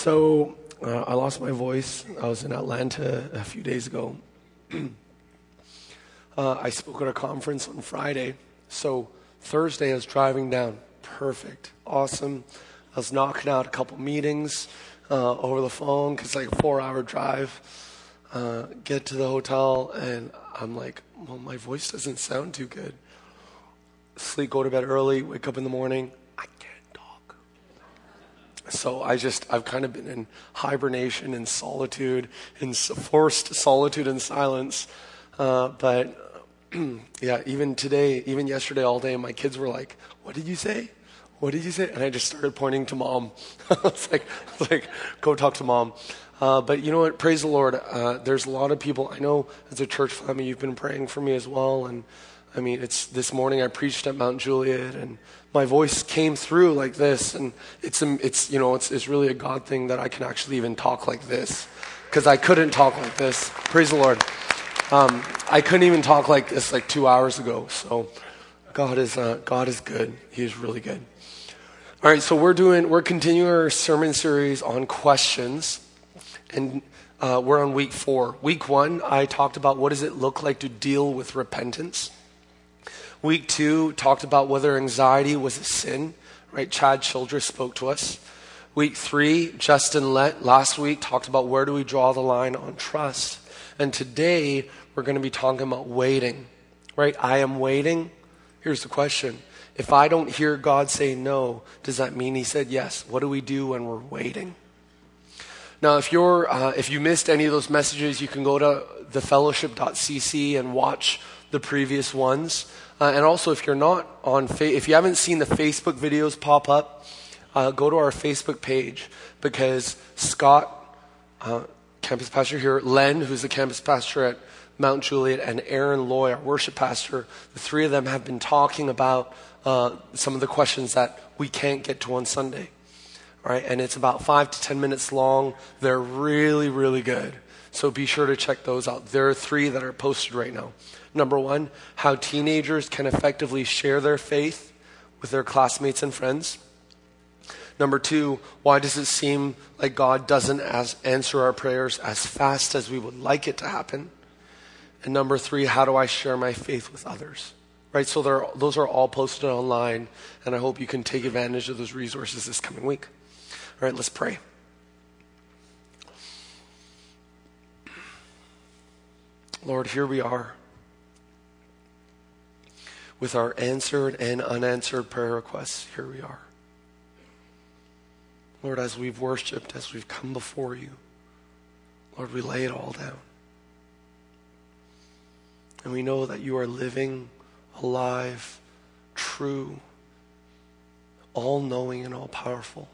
So uh, I lost my voice. I was in Atlanta a few days ago. uh, I spoke at a conference on Friday. So Thursday I was driving down. Perfect. Awesome. I was knocking out a couple meetings uh, over the phone because it's like a four hour drive. Uh, get to the hotel and I'm like, well, my voice doesn't sound too good. Sleep, go to bed early, wake up in the morning. So I just, I've kind of been in hibernation and solitude, in forced solitude and silence. Uh, but yeah, even today, even yesterday all day, my kids were like, what did you say? What did you say? And I just started pointing to mom. it's like, it's like, go talk to mom. Uh, but you know what? Praise the Lord. Uh, there's a lot of people. I know as a church family, you've been praying for me as well. And I mean, it's this morning I preached at Mount Juliet, and my voice came through like this. And it's, it's you know, it's, it's really a God thing that I can actually even talk like this because I couldn't talk like this. Praise the Lord. Um, I couldn't even talk like this like two hours ago. So God is uh, God is good. He is really good. All right, so we're doing we're continuing our sermon series on questions and uh, we're on week four. Week one, I talked about what does it look like to deal with repentance. Week two talked about whether anxiety was a sin. Right, Chad Childress spoke to us. Week three, Justin Lett last week talked about where do we draw the line on trust. And today we're going to be talking about waiting. Right, I am waiting. Here's the question. If I don't hear God say no, does that mean He said yes? What do we do when we're waiting? Now, if you're uh, if you missed any of those messages, you can go to thefellowship.cc and watch the previous ones. Uh, and also, if you're not on, fa- if you haven't seen the Facebook videos pop up, uh, go to our Facebook page because Scott, uh, campus pastor here, Len, who's the campus pastor at Mount Juliet, and Aaron Loy, our worship pastor, the three of them have been talking about uh, some of the questions that we can't get to on Sunday right? And it's about five to ten minutes long. They're really, really good. So be sure to check those out. There are three that are posted right now. Number one, how teenagers can effectively share their faith with their classmates and friends. Number two, why does it seem like God doesn't as answer our prayers as fast as we would like it to happen? And number three, how do I share my faith with others? Right, so those are all posted online, and I hope you can take advantage of those resources this coming week. All right, let's pray. Lord, here we are with our answered and unanswered prayer requests. Here we are. Lord, as we've worshiped, as we've come before you, Lord, we lay it all down. And we know that you are living, alive, true, all knowing, and all powerful.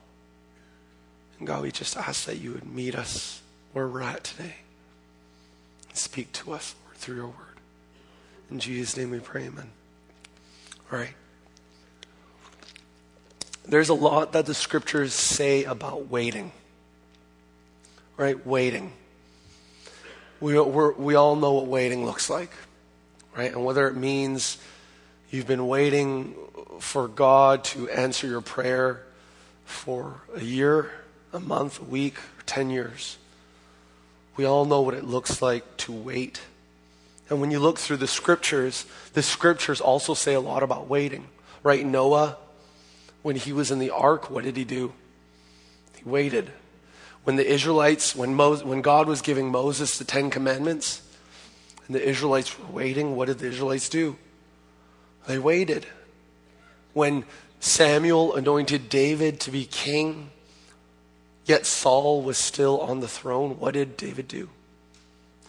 And God, we just ask that you would meet us where we're at today and speak to us, Lord, through your word. In Jesus' name we pray, amen. Right. There's a lot that the scriptures say about waiting. Right? Waiting. We, we all know what waiting looks like. Right? And whether it means you've been waiting for God to answer your prayer for a year a month, a week, 10 years. We all know what it looks like to wait. And when you look through the scriptures, the scriptures also say a lot about waiting. Right? Noah, when he was in the ark, what did he do? He waited. When the Israelites, when, Moses, when God was giving Moses the Ten Commandments, and the Israelites were waiting, what did the Israelites do? They waited. When Samuel anointed David to be king, Yet Saul was still on the throne. What did David do?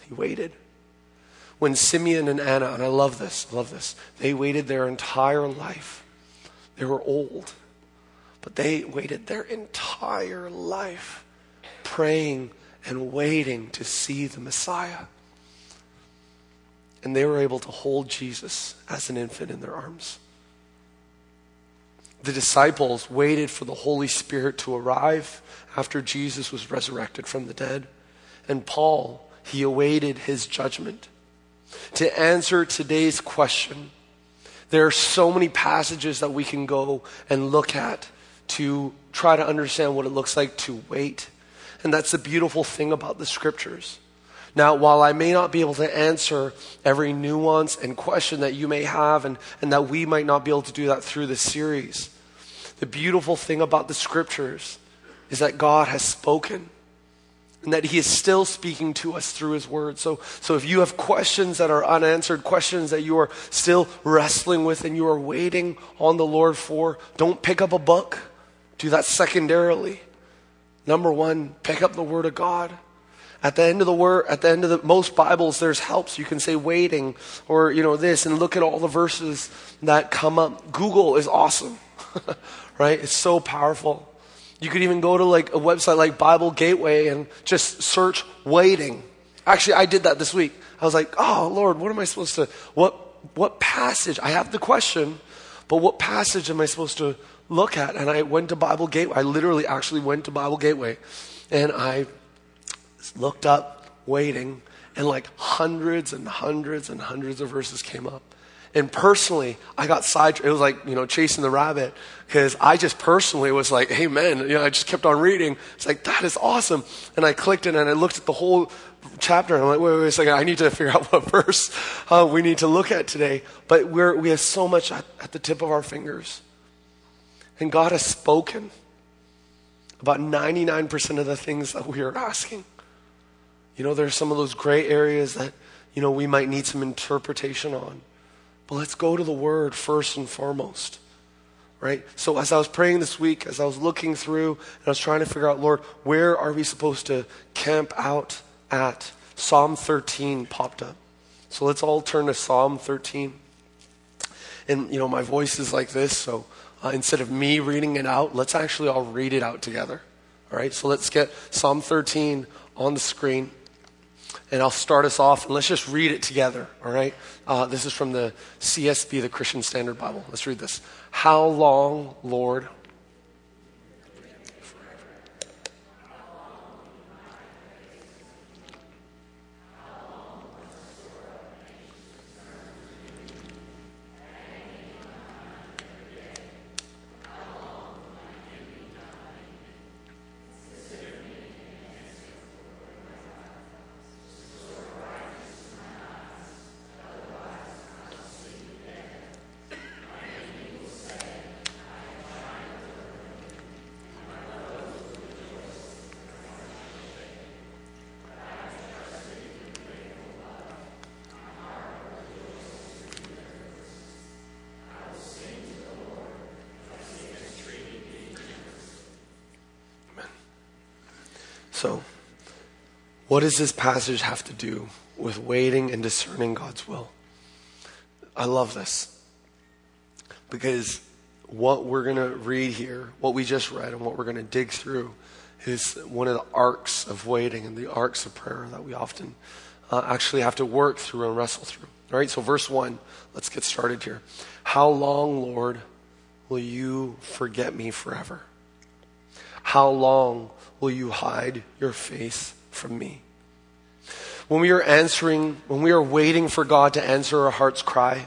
He waited. When Simeon and Anna, and I love this, love this, they waited their entire life. They were old, but they waited their entire life praying and waiting to see the Messiah. And they were able to hold Jesus as an infant in their arms. The disciples waited for the Holy Spirit to arrive after Jesus was resurrected from the dead. And Paul, he awaited his judgment. To answer today's question, there are so many passages that we can go and look at to try to understand what it looks like to wait. And that's the beautiful thing about the scriptures. Now, while I may not be able to answer every nuance and question that you may have, and, and that we might not be able to do that through this series, the beautiful thing about the scriptures is that God has spoken and that he is still speaking to us through his word. So, so if you have questions that are unanswered, questions that you are still wrestling with and you are waiting on the Lord for, don't pick up a book. Do that secondarily. Number one, pick up the word of God. At the end of the word, at the end of the most Bibles, there's helps. You can say waiting or, you know, this and look at all the verses that come up. Google is awesome, right? It's so powerful. You could even go to like a website like Bible Gateway and just search waiting. Actually, I did that this week. I was like, oh Lord, what am I supposed to, what, what passage? I have the question, but what passage am I supposed to look at? And I went to Bible Gateway. I literally actually went to Bible Gateway and I looked up waiting, and like hundreds and hundreds and hundreds of verses came up. And personally, I got sidetracked. It was like, you know, chasing the rabbit because I just personally was like, hey, man, you know, I just kept on reading. It's like, that is awesome. And I clicked it and I looked at the whole chapter and I'm like, wait, wait a second, I need to figure out what verse uh, we need to look at today. But we're, we have so much at, at the tip of our fingers. And God has spoken about 99% of the things that we are asking. You know, there's some of those gray areas that, you know, we might need some interpretation on. But let's go to the Word first and foremost. Right? So as I was praying this week, as I was looking through, and I was trying to figure out, Lord, where are we supposed to camp out at? Psalm 13 popped up. So let's all turn to Psalm 13. And, you know, my voice is like this, so uh, instead of me reading it out, let's actually all read it out together. All right? So let's get Psalm 13 on the screen and I'll start us off, and let's just read it together, all right? Uh, this is from the CSB, the Christian Standard Bible. Let's read this. How long, Lord, what does this passage have to do with waiting and discerning God's will? I love this because what we're going to read here, what we just read, and what we're going to dig through is one of the arcs of waiting and the arcs of prayer that we often uh, actually have to work through and wrestle through. All right, so verse 1, let's get started here. How long, Lord, will you forget me forever? How long will you hide your face from me? When we are answering, when we are waiting for God to answer our heart's cry,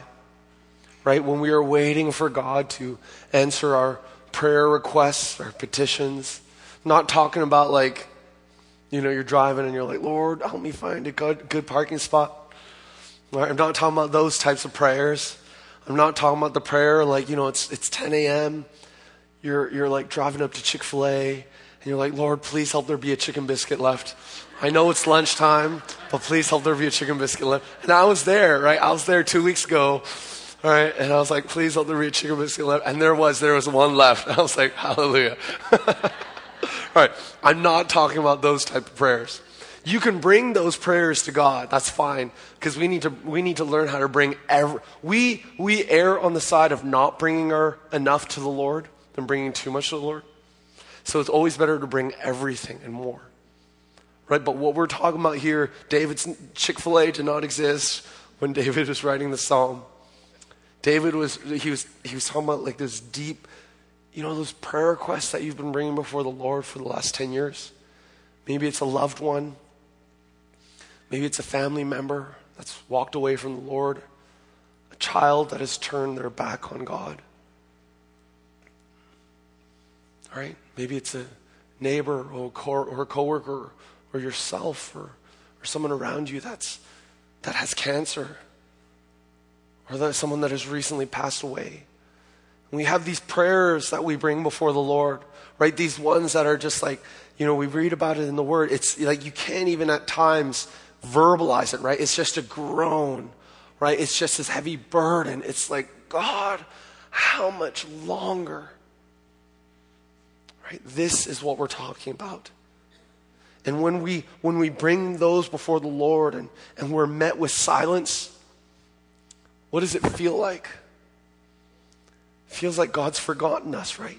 right? When we are waiting for God to answer our prayer requests, our petitions, not talking about like, you know, you're driving and you're like, Lord, help me find a good, good parking spot. Right? I'm not talking about those types of prayers. I'm not talking about the prayer like, you know, it's, it's 10 a.m. You're, you're like driving up to Chick fil A and you're like, Lord, please help there be a chicken biscuit left. I know it's lunchtime, but please help there be a chicken biscuit left. And I was there, right? I was there two weeks ago, all right? And I was like, please help there be a chicken biscuit left. And there was, there was one left. And I was like, hallelujah. all right. I'm not talking about those type of prayers. You can bring those prayers to God. That's fine. Because we need to, we need to learn how to bring every, we, we err on the side of not bringing our enough to the Lord than bringing too much to the Lord. So it's always better to bring everything and more. Right? But what we're talking about here, David's Chick fil A did not exist when David was writing the psalm. David was, he was, he was talking about like this deep, you know, those prayer requests that you've been bringing before the Lord for the last 10 years. Maybe it's a loved one. Maybe it's a family member that's walked away from the Lord, a child that has turned their back on God. All right? Maybe it's a neighbor or, a co- or a coworker or yourself or, or someone around you that's, that has cancer or that someone that has recently passed away. And we have these prayers that we bring before the Lord, right? These ones that are just like, you know, we read about it in the Word. It's like you can't even at times verbalize it, right? It's just a groan, right? It's just this heavy burden. It's like, God, how much longer? Right? This is what we're talking about. And when we when we bring those before the Lord and, and we're met with silence, what does it feel like? It feels like God's forgotten us, right?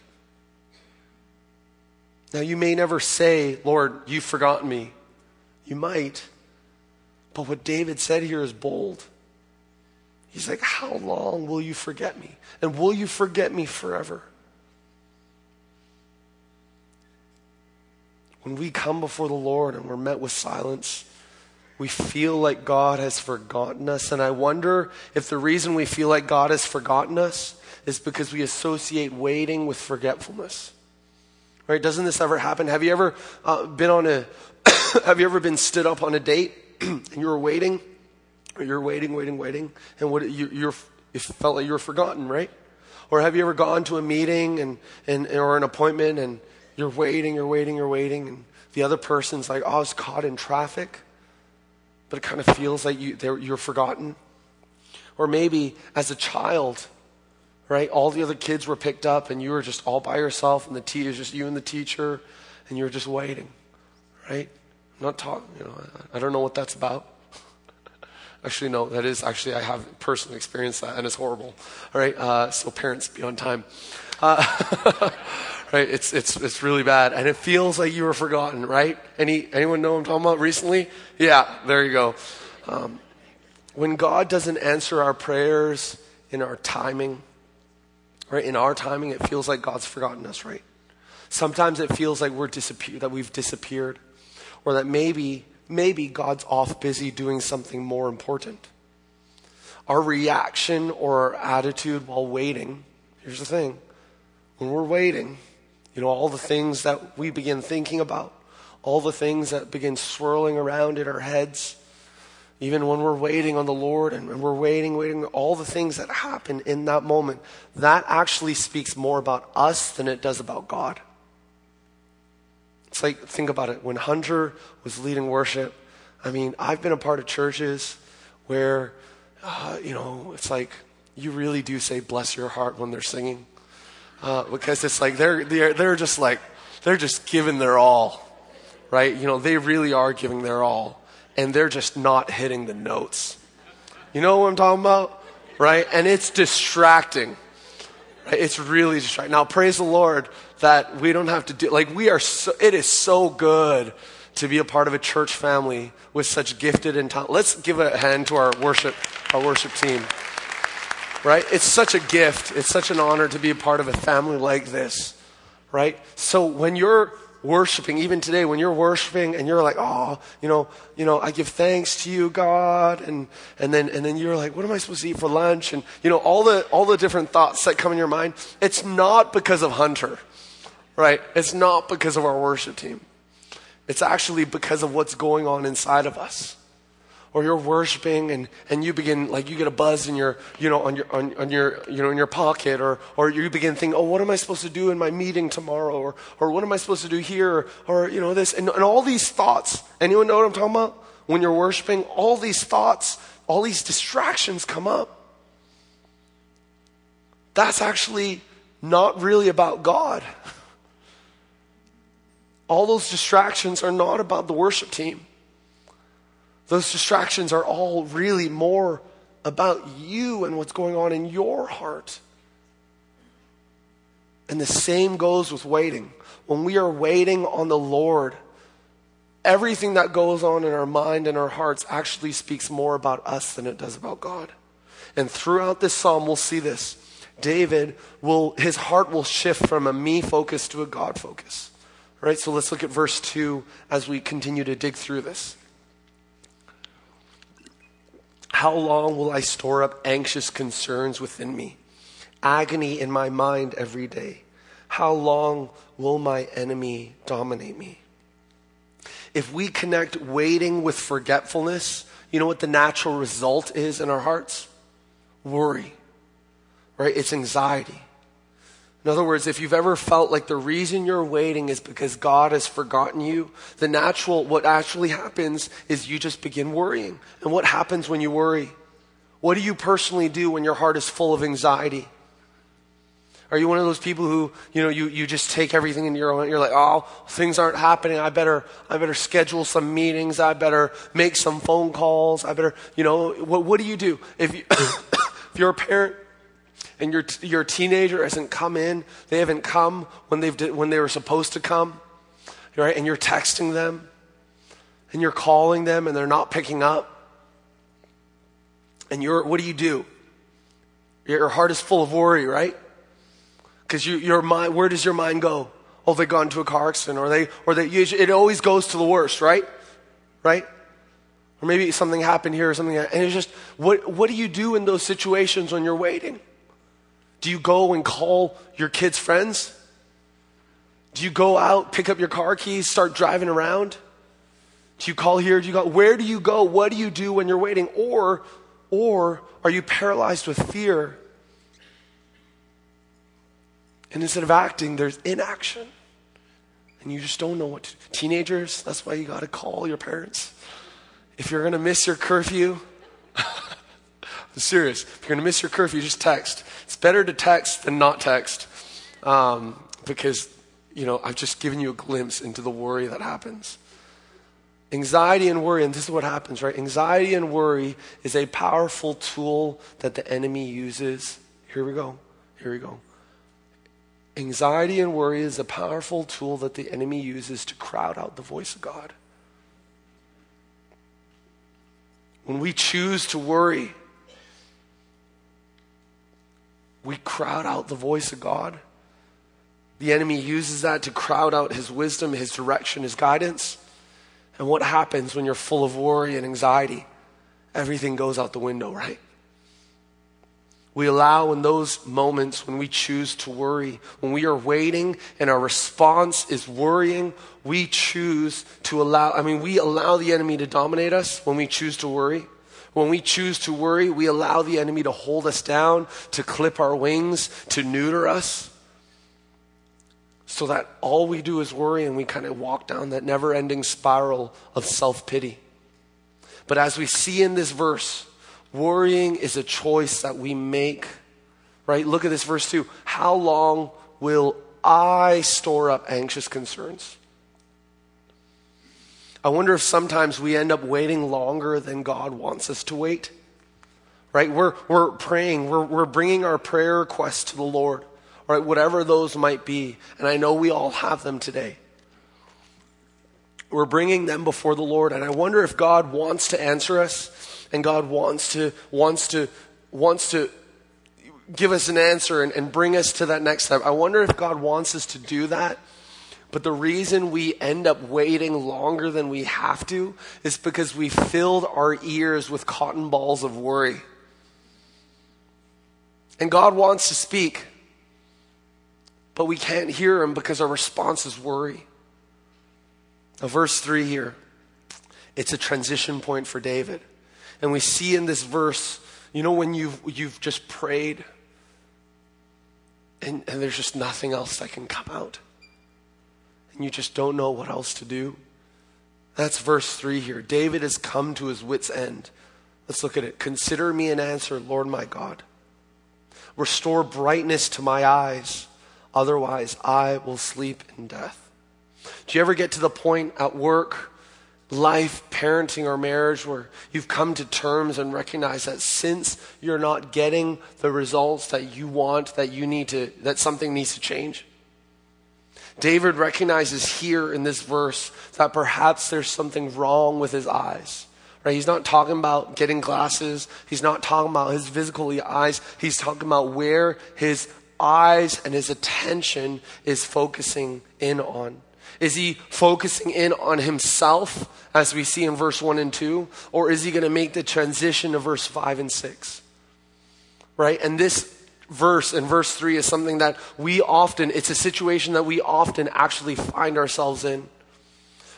Now you may never say, Lord, you've forgotten me. You might. But what David said here is bold. He's like, How long will you forget me? And will you forget me forever? When we come before the Lord and we're met with silence, we feel like God has forgotten us. And I wonder if the reason we feel like God has forgotten us is because we associate waiting with forgetfulness. Right? Doesn't this ever happen? Have you ever uh, been on a, have you ever been stood up on a date and you were waiting? You're waiting, waiting, waiting, and what you, you're, it felt like you were forgotten, right? Or have you ever gone to a meeting and, and or an appointment and you're waiting, you're waiting, you're waiting, and the other person's like, "Oh, I was caught in traffic," but it kind of feels like you you're forgotten. Or maybe as a child, right? All the other kids were picked up, and you were just all by yourself, and the tea is just you and the teacher, and you're just waiting, right? I'm not talking, you know, I, don't know what that's about. Actually, no, that is actually, I have personally experienced that, and it's horrible. All right, uh, so parents, be on time. Uh, right, it's, it's, it's really bad, and it feels like you were forgotten, right? Any, anyone know what I'm talking about recently? Yeah, there you go. Um, when God doesn't answer our prayers in our timing, right, in our timing, it feels like God's forgotten us, right? Sometimes it feels like we're disappear- that we've disappeared, or that maybe maybe God's off busy doing something more important. Our reaction or our attitude while waiting, here's the thing when we're waiting, you know, all the things that we begin thinking about, all the things that begin swirling around in our heads, even when we're waiting on the Lord and we're waiting, waiting, all the things that happen in that moment, that actually speaks more about us than it does about God. It's like, think about it. When Hunter was leading worship, I mean, I've been a part of churches where, uh, you know, it's like you really do say bless your heart when they're singing. Uh, because it's like they're, they're, they're just like, they're just giving their all, right? You know, they really are giving their all, and they're just not hitting the notes. You know what I'm talking about? Right? And it's distracting. Right? It's really distracting. Now, praise the Lord that we don't have to do, like, we are so, it is so good to be a part of a church family with such gifted and talent. Let's give a hand to our worship, our worship team. Right? It's such a gift. It's such an honor to be a part of a family like this. Right? So when you're worshiping, even today, when you're worshiping and you're like, oh, you know, you know, I give thanks to you, God, and and then and then you're like, what am I supposed to eat for lunch? And you know, all the all the different thoughts that come in your mind. It's not because of Hunter right? It's not because of our worship team. It's actually because of what's going on inside of us. Or you're worshiping and, and you begin, like you get a buzz in your, you know, on your, on, on your, you know, in your pocket or, or you begin thinking, oh, what am I supposed to do in my meeting tomorrow? Or, or what am I supposed to do here? Or, or you know, this, and, and all these thoughts. Anyone know what I'm talking about? When you're worshiping, all these thoughts, all these distractions come up. That's actually not really about God. All those distractions are not about the worship team. Those distractions are all really more about you and what's going on in your heart. And the same goes with waiting. When we are waiting on the Lord, everything that goes on in our mind and our hearts actually speaks more about us than it does about God. And throughout this psalm, we'll see this. David will, his heart will shift from a me focus to a God focus. All right, so let's look at verse 2 as we continue to dig through this. How long will I store up anxious concerns within me? Agony in my mind every day. How long will my enemy dominate me? If we connect waiting with forgetfulness, you know what the natural result is in our hearts? Worry, right? It's anxiety. In other words, if you've ever felt like the reason you're waiting is because God has forgotten you, the natural, what actually happens is you just begin worrying. And what happens when you worry? What do you personally do when your heart is full of anxiety? Are you one of those people who, you know, you, you just take everything in your own, you're like, oh, things aren't happening. I better, I better schedule some meetings. I better make some phone calls. I better, you know, what, what do you do? If, you, if you're a parent and your, your teenager hasn't come in, they haven't come when, they've, when they were supposed to come, right? And you're texting them and you're calling them and they're not picking up. And you're, what do you do? Your heart is full of worry, right? Because you, your mind, where does your mind go? Oh, they got into a car accident, or they, or they, it always goes to the worst, right? Right? Or maybe something happened here or something, and it's just, what, what do you do in those situations when you're waiting? Do you go and call your kids' friends? Do you go out, pick up your car keys, start driving around? Do you call here? Do you go? Where do you go? What do you do when you're waiting? Or, or are you paralyzed with fear? And instead of acting, there's inaction. And you just don't know what to Teenagers, that's why you got to call your parents. If you're going to miss your curfew, I'm serious. If you're going to miss your curfew, just text. Better to text than not text um, because, you know, I've just given you a glimpse into the worry that happens. Anxiety and worry, and this is what happens, right? Anxiety and worry is a powerful tool that the enemy uses. Here we go. Here we go. Anxiety and worry is a powerful tool that the enemy uses to crowd out the voice of God. When we choose to worry, we crowd out the voice of God. The enemy uses that to crowd out his wisdom, his direction, his guidance. And what happens when you're full of worry and anxiety? Everything goes out the window, right? We allow in those moments when we choose to worry, when we are waiting and our response is worrying, we choose to allow, I mean, we allow the enemy to dominate us when we choose to worry. When we choose to worry, we allow the enemy to hold us down, to clip our wings, to neuter us. So that all we do is worry and we kind of walk down that never ending spiral of self pity. But as we see in this verse, worrying is a choice that we make, right? Look at this verse too. How long will I store up anxious concerns? I wonder if sometimes we end up waiting longer than God wants us to wait. Right? We're, we're praying, we're, we're bringing our prayer requests to the Lord, right? Whatever those might be. And I know we all have them today. We're bringing them before the Lord. And I wonder if God wants to answer us and God wants to, wants to, wants to give us an answer and, and bring us to that next step. I wonder if God wants us to do that but the reason we end up waiting longer than we have to is because we filled our ears with cotton balls of worry. And God wants to speak, but we can't hear Him because our response is worry. Now, verse 3 here, it's a transition point for David. And we see in this verse, you know, when you've, you've just prayed and, and there's just nothing else that can come out and you just don't know what else to do? That's verse 3 here. David has come to his wits' end. Let's look at it. Consider me an answer, Lord my God. Restore brightness to my eyes, otherwise I will sleep in death. Do you ever get to the point at work, life, parenting, or marriage where you've come to terms and recognize that since you're not getting the results that you want, that you need to, that something needs to change? David recognizes here in this verse that perhaps there's something wrong with his eyes. Right? He's not talking about getting glasses. He's not talking about his physical eyes. He's talking about where his eyes and his attention is focusing in on. Is he focusing in on himself, as we see in verse 1 and 2? Or is he going to make the transition to verse 5 and 6? Right? And this verse in verse 3 is something that we often, it's a situation that we often actually find ourselves in.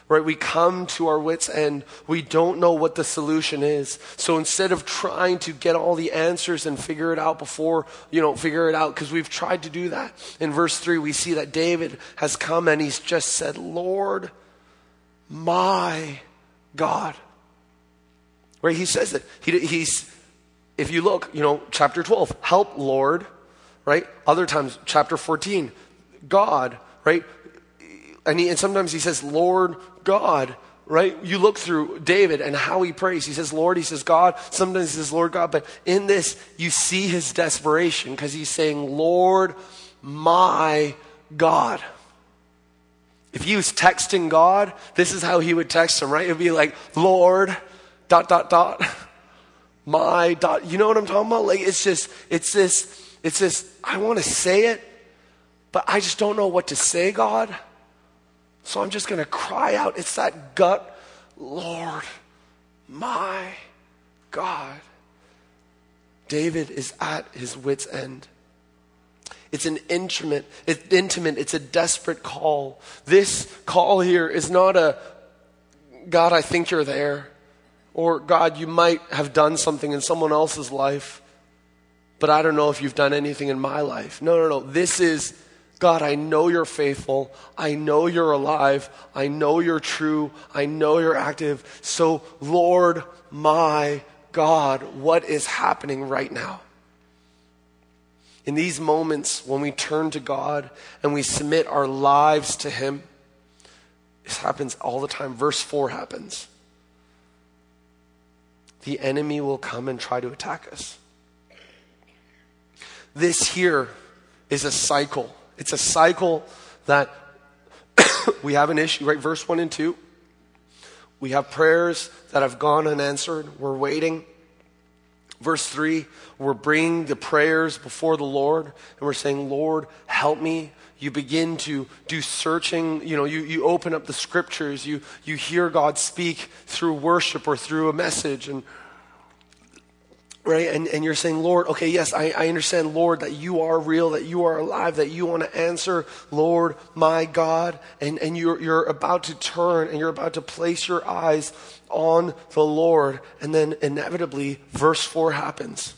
Right? We come to our wits' end. We don't know what the solution is. So instead of trying to get all the answers and figure it out before, you know, figure it out, because we've tried to do that. In verse 3, we see that David has come and he's just said, Lord, my God. Right? He says it. He, he's, if you look, you know, chapter 12, help, Lord, right? Other times, chapter 14, God, right? And, he, and sometimes he says, Lord God, right? You look through David and how he prays. He says, Lord, he says, God. Sometimes he says, Lord God. But in this, you see his desperation because he's saying, Lord, my God. If he was texting God, this is how he would text him, right? It would be like, Lord, dot, dot, dot my dot. You know what I'm talking about? Like it's just, it's this, it's this, I want to say it, but I just don't know what to say, God. So I'm just going to cry out. It's that gut, Lord, my God. David is at his wits' end. It's an intimate, it's intimate, it's a desperate call. This call here is not a, God, I think you're there. Or, God, you might have done something in someone else's life, but I don't know if you've done anything in my life. No, no, no. This is, God, I know you're faithful. I know you're alive. I know you're true. I know you're active. So, Lord, my God, what is happening right now? In these moments when we turn to God and we submit our lives to Him, this happens all the time. Verse 4 happens the enemy will come and try to attack us. This here is a cycle. It's a cycle that we have an issue, right? Verse 1 and 2. We have prayers that have gone unanswered. We're waiting. Verse 3, we're bringing the prayers before the Lord and we're saying, Lord, help me. You begin to do searching. You know, you, you open up the scriptures. You, you hear God speak through worship or through a message. And right? And, and you're saying, Lord, okay, yes, I, I understand, Lord, that you are real, that you are alive, that you want to answer, Lord, my God. And, and you're, you're about to turn and you're about to place your eyes on the Lord. And then inevitably, verse 4 happens.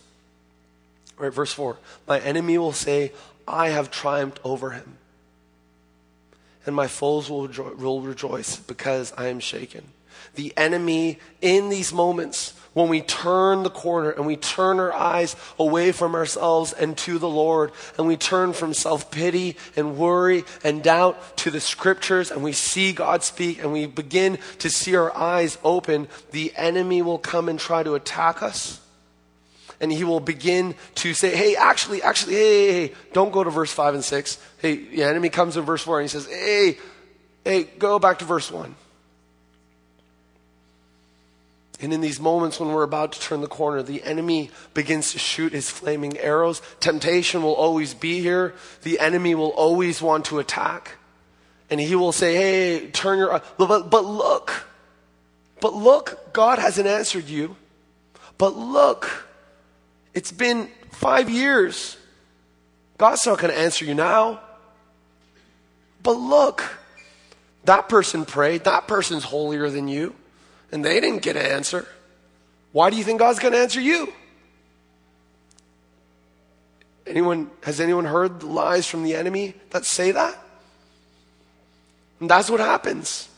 Right, verse 4. My enemy will say, I have triumphed over him. And my foes will, will rejoice because I am shaken. The enemy in these moments when we turn the corner and we turn our eyes away from ourselves and to the Lord, and we turn from self pity and worry and doubt to the scriptures, and we see God speak, and we begin to see our eyes open, the enemy will come and try to attack us. And he will begin to say, hey, actually, actually, hey, hey, hey, don't go to verse 5 and 6. Hey, the enemy comes in verse 4 and he says, hey, hey, go back to verse 1. And in these moments when we're about to turn the corner, the enemy begins to shoot his flaming arrows. Temptation will always be here. The enemy will always want to attack. And he will say, Hey, turn your, uh, but, but look, but look, God hasn't answered you. But look, it's been five years. God's not going to answer you now. But look, that person prayed. That person's holier than you and they didn't get an answer. Why do you think God's going to answer you? Anyone, has anyone heard lies from the enemy that say that? And that's what happens.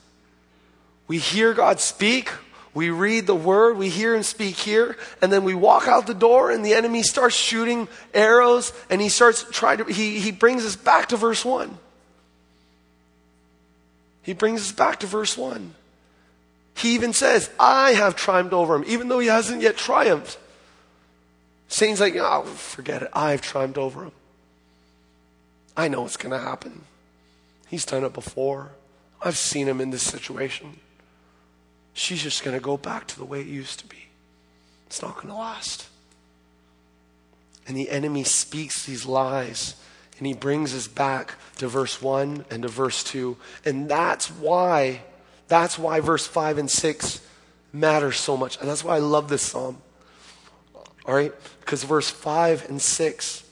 We hear God speak, we read the word, we hear him speak here, and then we walk out the door and the enemy starts shooting arrows and he starts trying to, he, he brings us back to verse 1. He brings us back to verse 1. He even says, I have triumphed over him, even though he hasn't yet triumphed. Satan's like, oh, forget it. I've triumphed over him. I know what's going to happen. He's done it before. I've seen him in this situation. She's just going to go back to the way it used to be. It's not going to last. And the enemy speaks these lies and he brings us back to verse 1 and to verse 2. And that's why that's why verse 5 and 6 matter so much. And that's why I love this psalm. All right? Because verse 5 and 6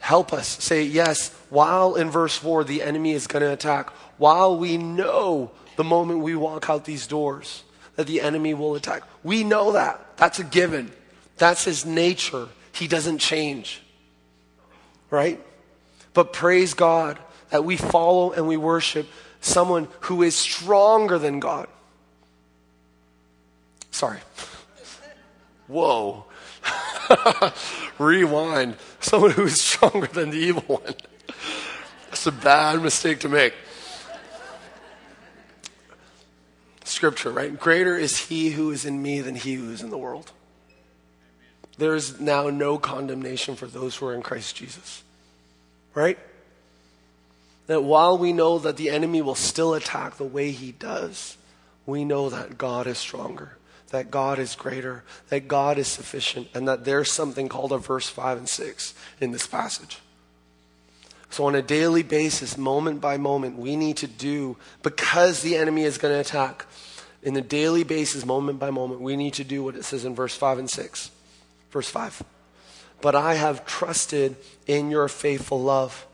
Help us say yes while in verse 4 the enemy is going to attack, while we know the moment we walk out these doors that the enemy will attack. We know that. That's a given. That's his nature. He doesn't change. Right? But praise God that we follow and we worship someone who is stronger than God. Sorry. Whoa. Rewind. Someone who is stronger than the evil one. That's a bad mistake to make. Scripture, right? Greater is he who is in me than he who is in the world. There is now no condemnation for those who are in Christ Jesus. Right? That while we know that the enemy will still attack the way he does, we know that God is stronger that God is greater, that God is sufficient, and that there's something called a verse 5 and 6 in this passage. So, on a daily basis, moment by moment, we need to do, because the enemy is going to attack, in the daily basis, moment by moment, we need to do what it says in verse 5 and 6. Verse 5. But I have trusted in your faithful love,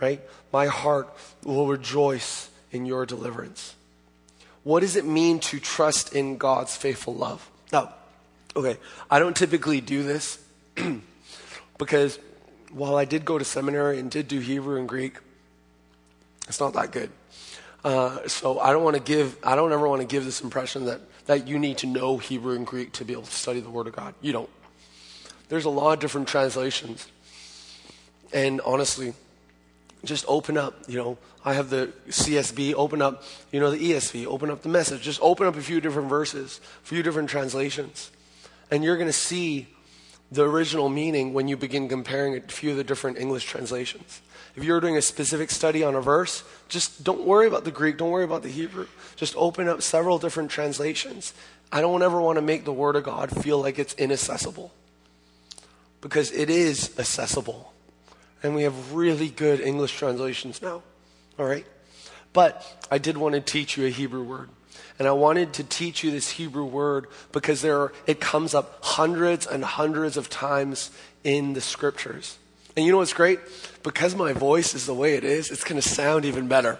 right? My heart will rejoice in your deliverance. What does it mean to trust in God's faithful love? Now, okay, I don't typically do this because while I did go to seminary and did do Hebrew and Greek, it's not that good. Uh, so I don't want to give, I don't ever want to give this impression that, that you need to know Hebrew and Greek to be able to study the Word of God. You don't. There's a lot of different translations. And honestly, just open up, you know, I have the CSB, open up, you know, the ESV, open up the message. Just open up a few different verses, a few different translations. And you're going to see the original meaning when you begin comparing a few of the different English translations. If you're doing a specific study on a verse, just don't worry about the Greek, don't worry about the Hebrew. Just open up several different translations. I don't ever want to make the Word of God feel like it's inaccessible because it is accessible. And we have really good English translations now. All right? But I did want to teach you a Hebrew word. And I wanted to teach you this Hebrew word because there are, it comes up hundreds and hundreds of times in the scriptures. And you know what's great? Because my voice is the way it is, it's going to sound even better.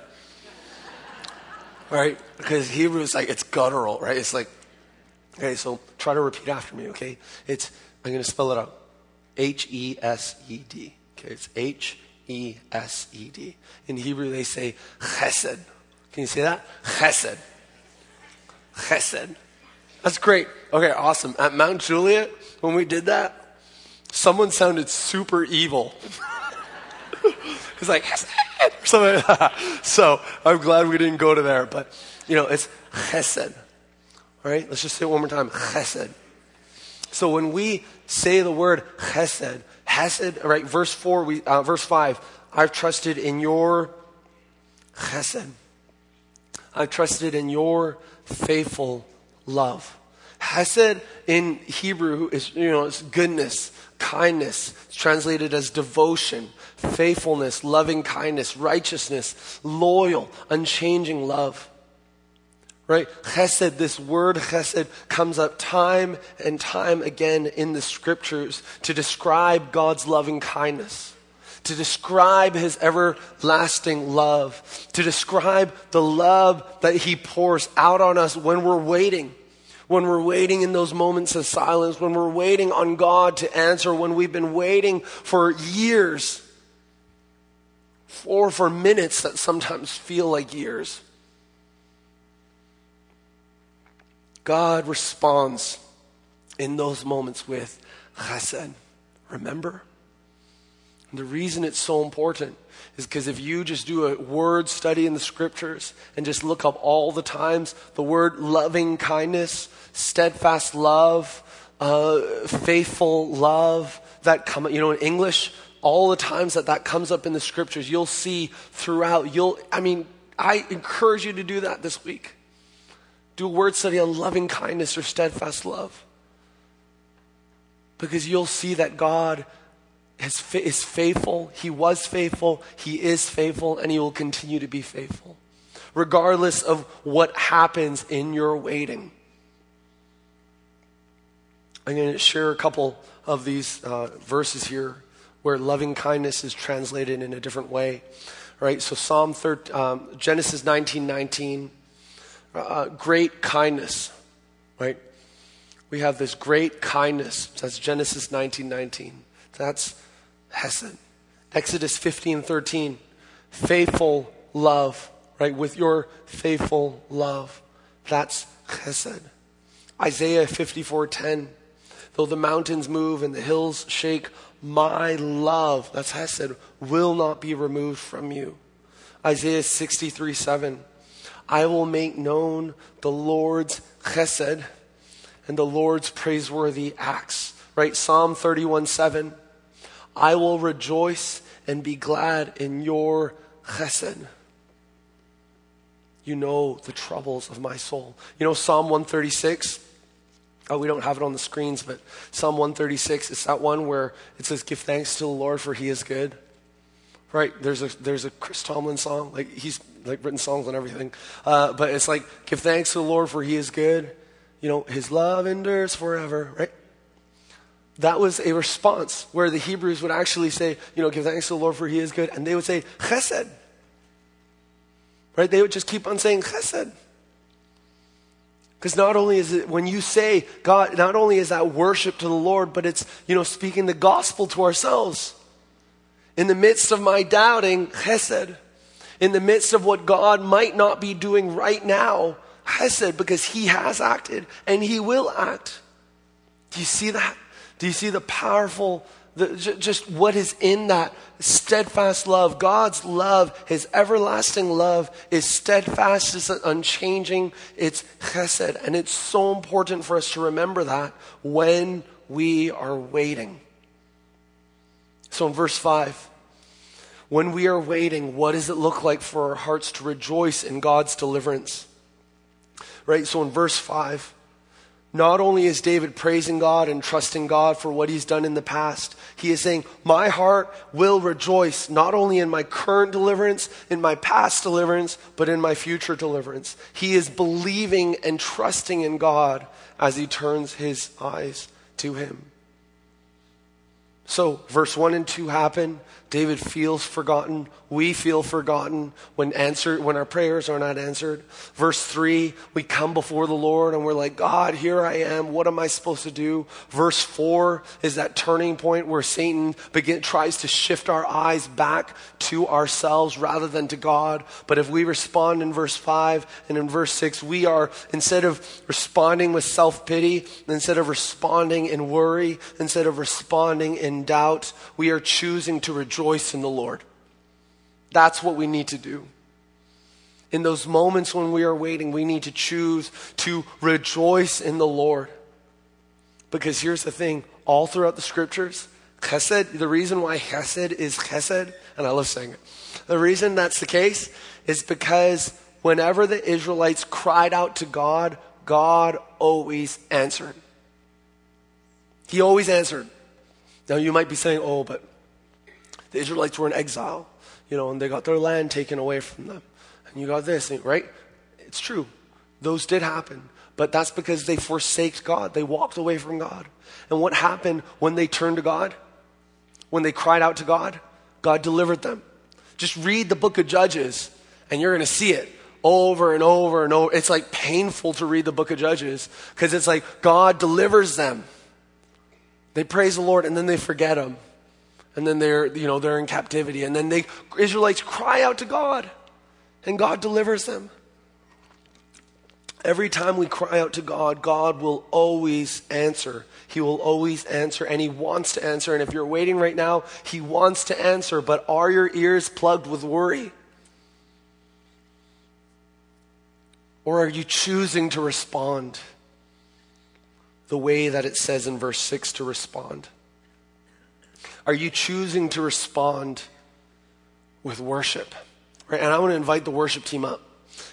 right? Because Hebrew is like, it's guttural, right? It's like, okay, so try to repeat after me, okay? It's, I'm going to spell it out H E S E D. Okay, it's H E S E D. In Hebrew, they say chesed. Can you say that? Chesed. Chesed. That's great. Okay, awesome. At Mount Juliet, when we did that, someone sounded super evil. it's like, chesed, or something like that. So I'm glad we didn't go to there. But, you know, it's chesed. All right, let's just say it one more time. Chesed. So when we say the word chesed, Hesed, right? Verse four, we, uh, verse five. I've trusted in your chesed. I've trusted in your faithful love. Hesed in Hebrew is, you know, it's goodness, kindness. It's translated as devotion, faithfulness, loving kindness, righteousness, loyal, unchanging love. Right? Chesed, this word chesed comes up time and time again in the scriptures to describe God's loving kindness, to describe his everlasting love, to describe the love that he pours out on us when we're waiting. When we're waiting in those moments of silence, when we're waiting on God to answer, when we've been waiting for years, or for minutes that sometimes feel like years. God responds in those moments with chesed. Remember? The reason it's so important is because if you just do a word study in the scriptures and just look up all the times the word loving kindness, steadfast love, uh, faithful love that come, you know, in English, all the times that that comes up in the scriptures, you'll see throughout. You'll, I mean, I encourage you to do that this week. Do a word study on loving kindness or steadfast love. Because you'll see that God is, is faithful. He was faithful. He is faithful. And He will continue to be faithful. Regardless of what happens in your waiting. I'm going to share a couple of these uh, verses here where loving kindness is translated in a different way. Right? So Psalm 13, um, Genesis 19, 19, uh, great kindness, right? We have this great kindness. That's Genesis 19, 19. That's Hesed. Exodus 15, 13, faithful love, right? With your faithful love. That's Chesed. Isaiah 54, 10, though the mountains move and the hills shake, my love, that's Hesed, will not be removed from you. Isaiah 63, 7, I will make known the Lord's Chesed and the Lord's praiseworthy acts. Right? Psalm 31, 7, I will rejoice and be glad in your chesed. You know the troubles of my soul. You know Psalm 136? Oh, we don't have it on the screens, but Psalm 136, it's that one where it says, Give thanks to the Lord for he is good. Right? There's a, there's a Chris Tomlin song. Like, he's like written songs and everything. Uh, but it's like, Give thanks to the Lord for he is good. You know, his love endures forever, right? That was a response where the Hebrews would actually say, you know, give thanks to the Lord for he is good. And they would say, chesed. Right? They would just keep on saying chesed. Because not only is it, when you say God, not only is that worship to the Lord, but it's, you know, speaking the gospel to ourselves. In the midst of my doubting, chesed. In the midst of what God might not be doing right now, chesed, because he has acted and he will act. Do you see that? Do you see the powerful, the, just what is in that steadfast love? God's love, His everlasting love, is steadfast, it's unchanging, it's chesed. And it's so important for us to remember that when we are waiting. So in verse 5, when we are waiting, what does it look like for our hearts to rejoice in God's deliverance? Right? So in verse 5, not only is David praising God and trusting God for what he's done in the past, he is saying, My heart will rejoice not only in my current deliverance, in my past deliverance, but in my future deliverance. He is believing and trusting in God as he turns his eyes to him. So, verse 1 and 2 happen. David feels forgotten. We feel forgotten when answer, when our prayers are not answered. Verse 3, we come before the Lord and we're like, God, here I am. What am I supposed to do? Verse 4 is that turning point where Satan begin, tries to shift our eyes back to ourselves rather than to God. But if we respond in verse 5 and in verse 6, we are, instead of responding with self pity, instead of responding in worry, instead of responding in doubt, we are choosing to rejoice rejoice in the Lord. That's what we need to do. In those moments when we are waiting, we need to choose to rejoice in the Lord. Because here's the thing all throughout the scriptures, chesed, the reason why chesed is chesed, and I love saying it, the reason that's the case is because whenever the Israelites cried out to God, God always answered. He always answered. Now you might be saying, oh, but the Israelites were in exile, you know, and they got their land taken away from them. And you got this, right? It's true. Those did happen. But that's because they forsaked God. They walked away from God. And what happened when they turned to God? When they cried out to God? God delivered them. Just read the book of Judges and you're going to see it over and over and over. It's like painful to read the book of Judges because it's like God delivers them. They praise the Lord and then they forget Him and then they're, you know, they're in captivity. And then the Israelites cry out to God, and God delivers them. Every time we cry out to God, God will always answer. He will always answer, and He wants to answer. And if you're waiting right now, He wants to answer, but are your ears plugged with worry? Or are you choosing to respond the way that it says in verse 6 to respond? Are you choosing to respond with worship? Right? And I want to invite the worship team up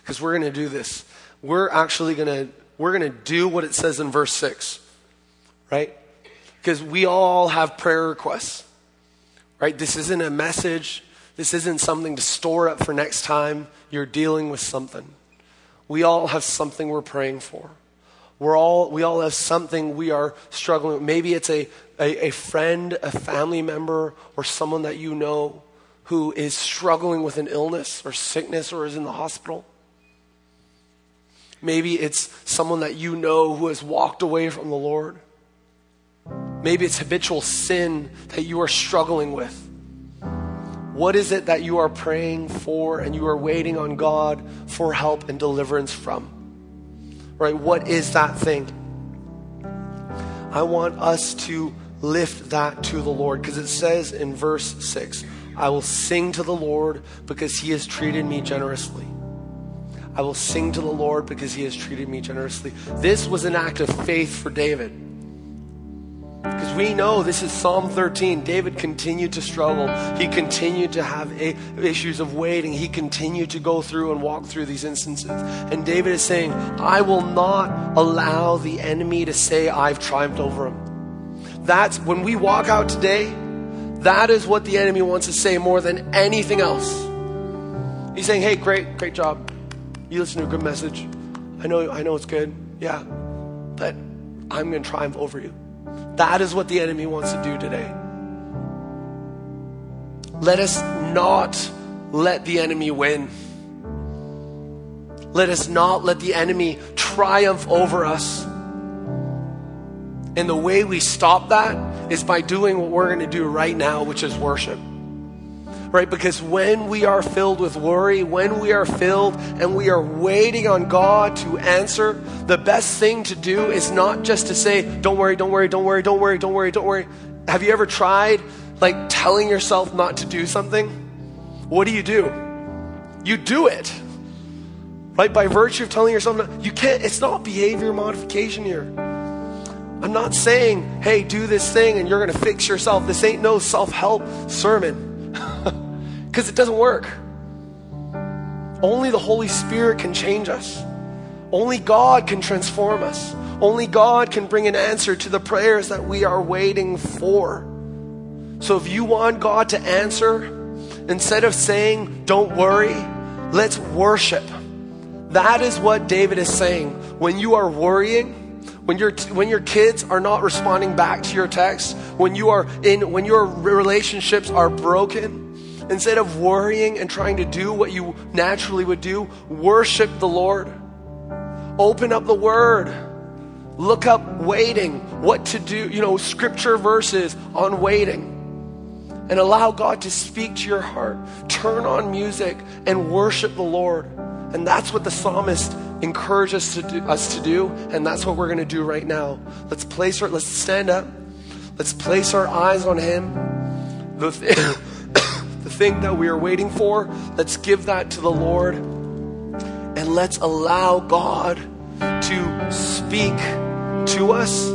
because we're going to do this. We're actually going to we're going to do what it says in verse 6. Right? Because we all have prayer requests. Right? This isn't a message. This isn't something to store up for next time you're dealing with something. We all have something we're praying for. We're all, we all have something we are struggling with. Maybe it's a, a, a friend, a family member, or someone that you know who is struggling with an illness or sickness or is in the hospital. Maybe it's someone that you know who has walked away from the Lord. Maybe it's habitual sin that you are struggling with. What is it that you are praying for and you are waiting on God for help and deliverance from? Right? What is that thing? I want us to lift that to the Lord because it says in verse 6 I will sing to the Lord because he has treated me generously. I will sing to the Lord because he has treated me generously. This was an act of faith for David. Because we know this is Psalm 13. David continued to struggle. He continued to have a, issues of waiting. He continued to go through and walk through these instances. And David is saying, I will not allow the enemy to say I've triumphed over him. That's when we walk out today, that is what the enemy wants to say more than anything else. He's saying, hey, great, great job. You listen to a good message. I know, I know it's good. Yeah. But I'm going to triumph over you. That is what the enemy wants to do today. Let us not let the enemy win. Let us not let the enemy triumph over us. And the way we stop that is by doing what we're going to do right now, which is worship. Right? Because when we are filled with worry, when we are filled and we are waiting on God to answer, the best thing to do is not just to say, don't worry, don't worry, don't worry, don't worry, don't worry, don't worry. Have you ever tried like telling yourself not to do something? What do you do? You do it. Right? By virtue of telling yourself, not, you can't, it's not behavior modification here. I'm not saying, hey, do this thing and you're going to fix yourself. This ain't no self help sermon because it doesn't work. Only the Holy Spirit can change us. Only God can transform us. Only God can bring an answer to the prayers that we are waiting for. So if you want God to answer, instead of saying, don't worry, let's worship. That is what David is saying. When you are worrying, when your when your kids are not responding back to your text, when you are in when your relationships are broken, instead of worrying and trying to do what you naturally would do, worship the Lord. Open up the word. Look up waiting, what to do, you know, scripture verses on waiting. And allow God to speak to your heart. Turn on music and worship the Lord. And that's what the psalmist encouraged us to do, us to do and that's what we're going to do right now. Let's place our, let's stand up. Let's place our eyes on Him. The, th- thing that we are waiting for, let's give that to the Lord. And let's allow God to speak to us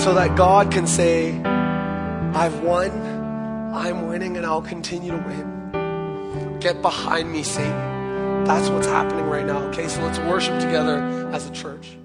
so that God can say, I've won, I'm winning, and I'll continue to win. Get behind me, Satan. That's what's happening right now, okay? So let's worship together as a church.